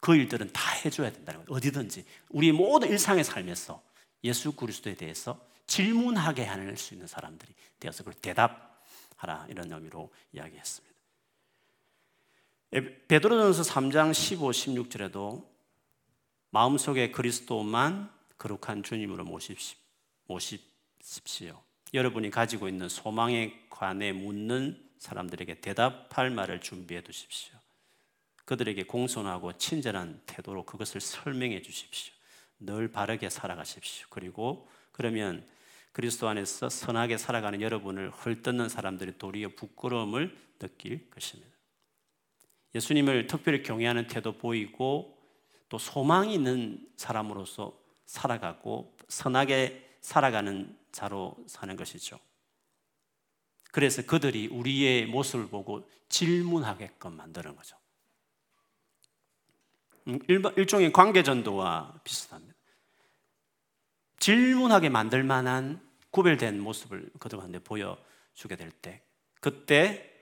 그 일들은 다 해줘야 된다는 거예요. 어디든지. 우리 모든 일상의 삶에서 예수 그리스도에 대해서 질문하게 할 수 있는 사람들이 되어서 그걸 대답하라. 이런 의미로 이야기했습니다. 베드로전서 3장 15, 16절에도 마음속에 그리스도만 거룩한 주님으로 모십시, 모십시오. 여러분이 가지고 있는 소망에 관해 묻는 사람들에게 대답할 말을 준비해 두십시오. 그들에게 공손하고 친절한 태도로 그것을 설명해 주십시오. 늘 바르게 살아가십시오. 그리고 그러면 그리스도 안에서 선하게 살아가는 여러분을 헐뜯는 사람들이 도리어 부끄러움을 느낄 것입니다. 예수님을 특별히 경외하는 태도 보이고 또 소망이 있는 사람으로서 살아가고 선하게 살아가는 자로 사는 것이죠. 그래서 그들이 우리의 모습을 보고 질문하게끔 만드는 거죠. 음, 일종의 관계전도와 비슷합니다. 질문하게 만들 만한 구별된 모습을 그들한테 보여주게 될 때, 그때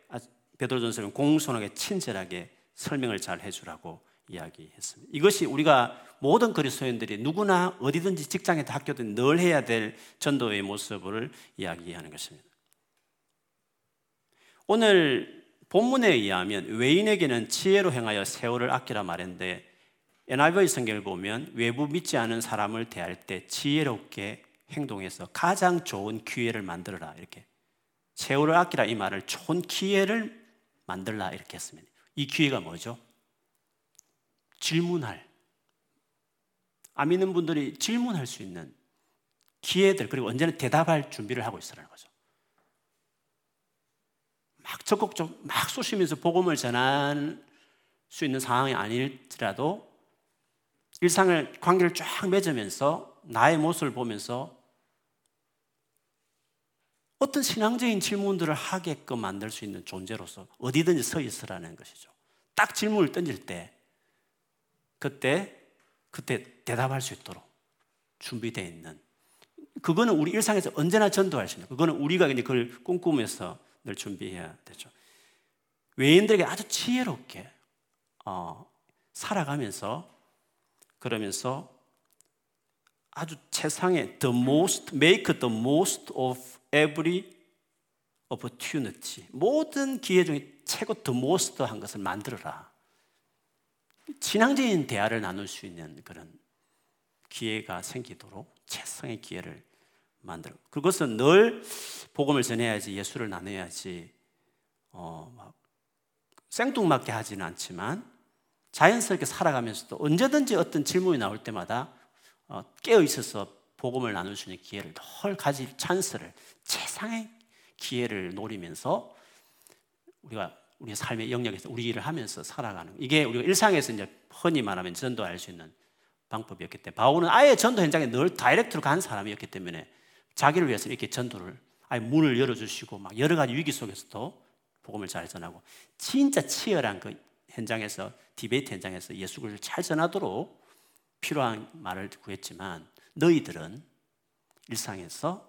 베드로전서는 공손하게 친절하게 설명을 잘 해주라고 이야기했습니다. 이것이 우리가 모든 그리스도인들이 누구나 어디든지 직장에든 학교든 늘 해야 될 전도의 모습을 이야기하는 것입니다. 오늘 본문에 의하면 외인에게는 지혜로 행하여 세월을 아끼라 말했는데 NIV 성경을 보면 외부 믿지 않은 사람을 대할 때 지혜롭게 행동해서 가장 좋은 기회를 만들어라 이렇게 세월을 아끼라 이 말을 좋은 기회를 만들라 이렇게 했습니다. 이 기회가 뭐죠? 질문할 안 믿는 분들이 질문할 수 있는 기회들 그리고 언제나 대답할 준비를 하고 있으라는 거죠. 막 적극적 막 쏘시면서 복음을 전할 수 있는 상황이 아닐지라도 일상을 관계를 쫙 맺으면서 나의 모습을 보면서 어떤 신앙적인 질문들을 하게끔 만들 수 있는 존재로서 어디든지 서 있으라는 것이죠. 딱 질문을 던질 때 그때 그때 대답할 수 있도록 준비되어 있는 그거는 우리 일상에서 언제나 전도할 수 있는 그거는 우리가 그걸 꿈꾸면서 늘 준비해야 되죠. 외인들에게 아주 지혜롭게 어, 살아가면서 그러면서 아주 세상에 the most make the most of every opportunity. 모든 기회 중에 최고 the most 한 것을 만들어라. 진앙적인 대화를 나눌 수 있는 그런 기회가 생기도록 최상의 기회를 만들어. 그것은 늘 복음을 전해야지, 예수를 나눠야지, 어, 막 생뚱맞게 하지는 않지만 자연스럽게 살아가면서도 언제든지 어떤 질문이 나올 때마다 어, 깨어 있어서 복음을 나눌 수 있는 기회를 늘 가질 찬스를 최상의 기회를 노리면서 우리가 우리 삶의 영역에서 우리 일을 하면서 살아가는 이게 우리가 일상에서 이제 흔히 말하면 전도할 수 있는 방법이었기 때문에 바울은 아예 전도 현장에 늘 다이렉트로 간 사람이었기 때문에 자기를 위해서 이렇게 전도를 아예 문을 열어주시고 막 여러 가지 위기 속에서도 복음을 잘 전하고 진짜 치열한 그 현장에서 디베이트 현장에서 예수 그리스도를 잘 전하도록 필요한 말을 구했지만 너희들은 일상에서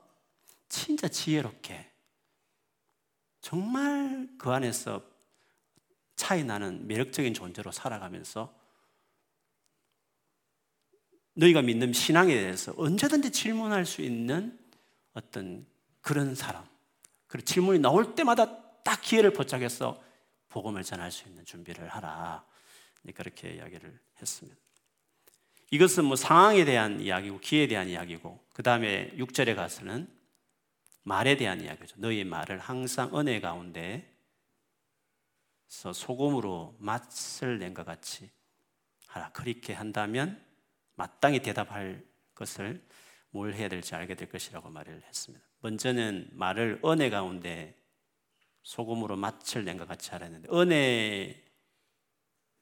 진짜 지혜롭게 정말 그 안에서 차이 나는 매력적인 존재로 살아가면서 너희가 믿는 신앙에 대해서 언제든지 질문할 수 있는 어떤 그런 사람. 그리고 질문이 나올 때마다 딱 기회를 포착해서 복음을 전할 수 있는 준비를 하라. 그렇게 이야기를 했습니다. 이것은 뭐 상황에 대한 이야기고 기회에 대한 이야기고 그 다음에 6절에 가서는 말에 대한 이야기죠. 너희 말을 항상 은혜 가운데 소금으로 맛을 낸 것 같이 하라. 그렇게 한다면 마땅히 대답할 것을 뭘 해야 될지 알게 될 것이라고 말을 했습니다. 먼저는 말을 은혜 가운데 소금으로 맛을 낸 것 같이 하라 했는데 은혜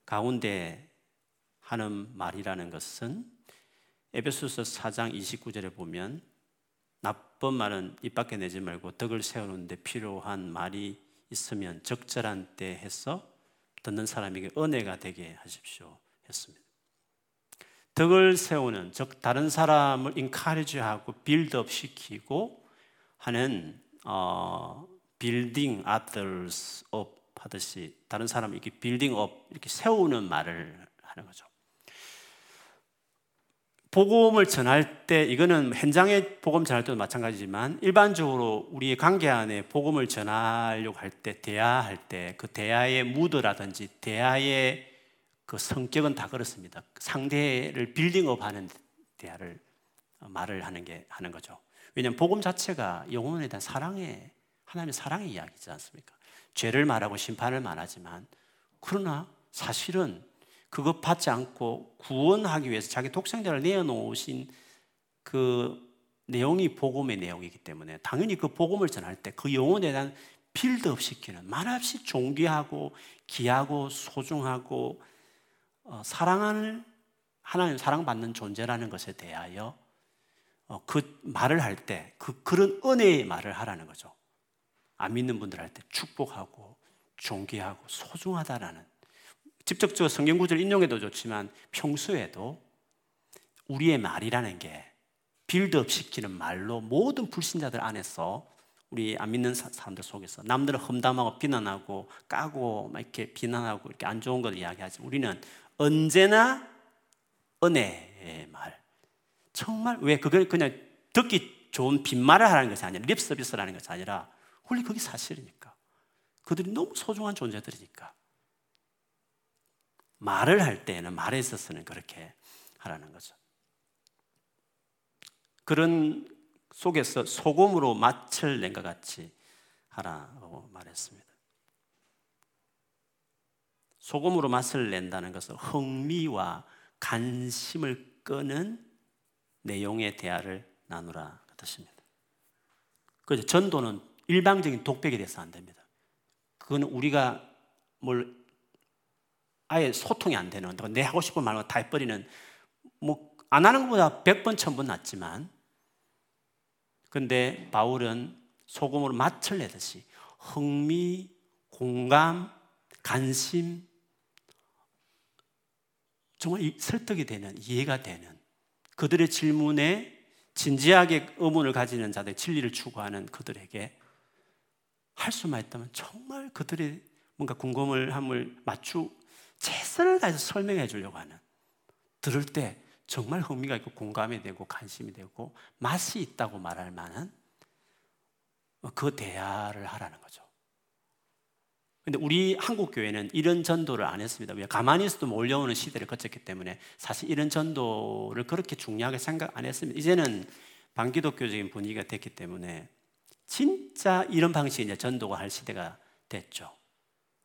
가운데 하는 말이라는 것은 에베소서 4장 29절에 보면 나쁜 말은 입 밖에 내지 말고 덕을 세우는데 필요한 말이 있으면 적절한 때 해서 듣는 사람에게 은혜가 되게 하십시오 했습니다. 덕을 세우는 즉 다른 사람을 encourage하고 build up 시키고 하는 어, building others 하듯이 다른 사람을 이렇게 building up 이렇게 세우는 말을 하는 거죠. 복음을 전할 때 이거는 현장에 복음 전할 때도 마찬가지지만 일반적으로 우리의 관계 안에 복음을 전하려고 할 때 대화할 때 그 대화의 무드라든지 대화의 그 성격은 다 그렇습니다. 상대를 빌딩업 하는 대화를 말을 하는 게 하는 거죠. 왜냐하면 복음 자체가 영혼에 대한 사랑의 하나님의 사랑의 이야기지 않습니까? 죄를 말하고 심판을 말하지만 그러나 사실은 그것 받지 않고 구원하기 위해서 자기 독생자를 내어놓으신 그 내용이 복음의 내용이기 때문에 당연히 그 복음을 전할 때 그 영혼에 대한 build up 시키는 말없이 존귀하고 귀하고 소중하고 어, 사랑하는 하나님 사랑받는 존재라는 것에 대하여 어, 그 말을 할 때 그 그런 은혜의 말을 하라는 거죠. 안 믿는 분들 할 때 축복하고 존귀하고 소중하다라는 직접적으로 성경 구절 인용해도 좋지만 평소에도 우리의 말이라는 게 build up 시키는 말로 모든 불신자들 안에서 우리 안 믿는 사람들 속에서 남들은 험담하고 비난하고 까고 막 이렇게 비난하고 이렇게 안 좋은 걸 이야기하지 우리는 언제나 은혜의 말. 정말 왜 그걸 그냥 듣기 좋은 빈말을 하는 것이 아니라 립 서비스라는 것이 아니라 원래 그게 사실이니까. 그들이 너무 소중한 존재들이니까. 말을 할 때에는 말에 있어서는 그렇게 하라는 거죠. 그런 속에서 소금으로 맛을 낸 것 같이 하라고 말했습니다. 소금으로 맛을 낸다는 것은 흥미와 관심을 끄는 내용의 대화를 나누라 그 뜻입니다. 그래서 전도는 일방적인 독백이 돼서 안 됩니다. 그거는 우리가 뭘 아예 소통이 안 되는 내 하고 싶은 말만 다 해버리는 뭐 안 하는 것보다 100번, 1000번 낫지만. 근데 바울은 소금으로 맛을 내듯이 흥미, 공감, 관심, 정말 설득이 되는, 이해가 되는 그들의 질문에 진지하게 의문을 가지는 자들, 진리를 추구하는 그들에게 할 수만 있다면 정말 그들의 뭔가 궁금을 함을 맞추 최선을 다해서 설명해 주려고 하는 들을 때 정말 흥미가 있고 공감이 되고 관심이 되고 맛이 있다고 말할 만한 그 대화를 하라는 거죠. 근데 우리 한국 교회는 이런 전도를 안 했습니다. 왜 가만히 있어도 몰려오는 시대를 거쳤기 때문에 사실 이런 전도를 그렇게 중요하게 생각 안 했습니다. 이제는 반기독교적인 분위기가 됐기 때문에 진짜 이런 방식의 전도가 할 시대가 됐죠.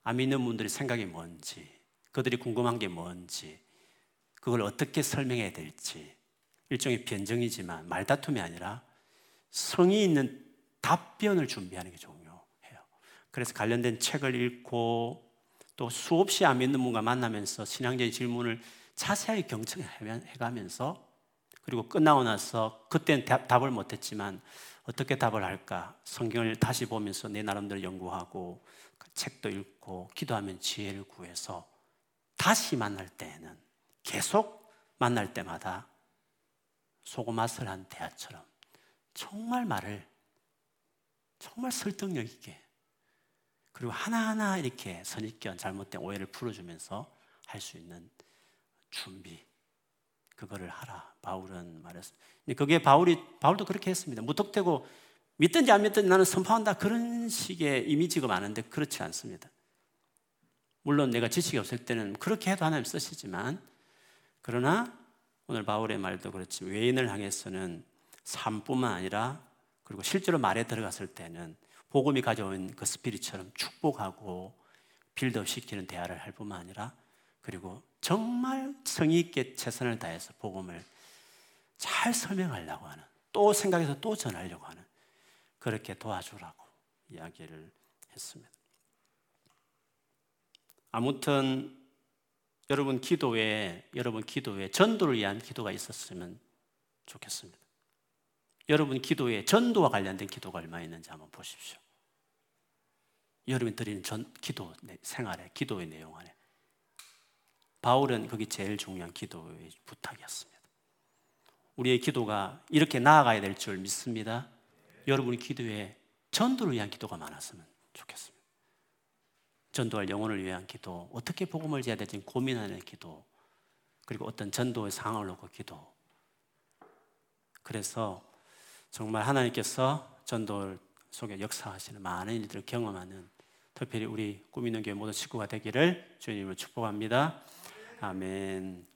안 믿는 분들의 생각이 뭔지, 그들이 궁금한 게 뭔지, 그걸 어떻게 설명해야 될지. 일종의 변정이지만 말다툼이 아니라 성의 있는 답변을 준비하는 게 좋은 그래서 관련된 책을 읽고 또 수없이 안 믿는 분과 만나면서 신앙적인 질문을 자세하게 경청해가면서 그리고 끝나고 나서 그때는 답을 못했지만 어떻게 답을 할까 성경을 다시 보면서 내 나름대로 연구하고 책도 읽고 기도하면 지혜를 구해서 다시 만날 때에는 계속 만날 때마다 소고맛을 한 대화처럼 정말 말을 정말 설득력 있게 그리고 하나하나 이렇게 선입견, 잘못된 오해를 풀어주면서 할 수 있는 준비. 그거를 하라. 바울은 말했습니다. 그게 바울이, 바울도 그렇게 했습니다. 무턱대고 믿든지 안 믿든지 나는 선포한다. 그런 식의 이미지가 많은데 그렇지 않습니다. 물론 내가 지식이 없을 때는 그렇게 해도 하나님 쓰시지만 그러나 오늘 바울의 말도 그렇지 외인을 향해서는 삶뿐만 아니라 그리고 실제로 말에 들어갔을 때는 복음이 가져온 그 스피릿처럼 축복하고 빌드업 시키는 대화를 할 뿐만 아니라 그리고 정말 성의 있게 최선을 다해서 복음을 잘 설명하려고 하는 또 생각해서 또 전하려고 하는 그렇게 도와주라고 이야기를 했습니다. 아무튼 여러분 기도에 여러분 기도에 전도를 위한 기도가 있었으면 좋겠습니다. 여러분 기도에 전도와 관련된 기도가 얼마 있는지 한번 보십시오. 여러분이 드리는 전 기도 생활에 기도의 내용 안에 바울은 그게 제일 중요한 기도의 부탁이었습니다. 우리의 기도가 이렇게 나아가야 될 줄 믿습니다. 여러분의 기도에 전도를 위한 기도가 많았으면 좋겠습니다. 전도할 영혼을 위한 기도, 어떻게 복음을 지어야 될지 고민하는 기도, 그리고 어떤 전도의 상황을 놓고 기도. 그래서 정말 하나님께서 전도 속에 역사하시는 많은 일들을 경험하는 특별히 우리 꿈 있는 교회 모든 식구가 되기를 주님을 축복합니다. 아멘.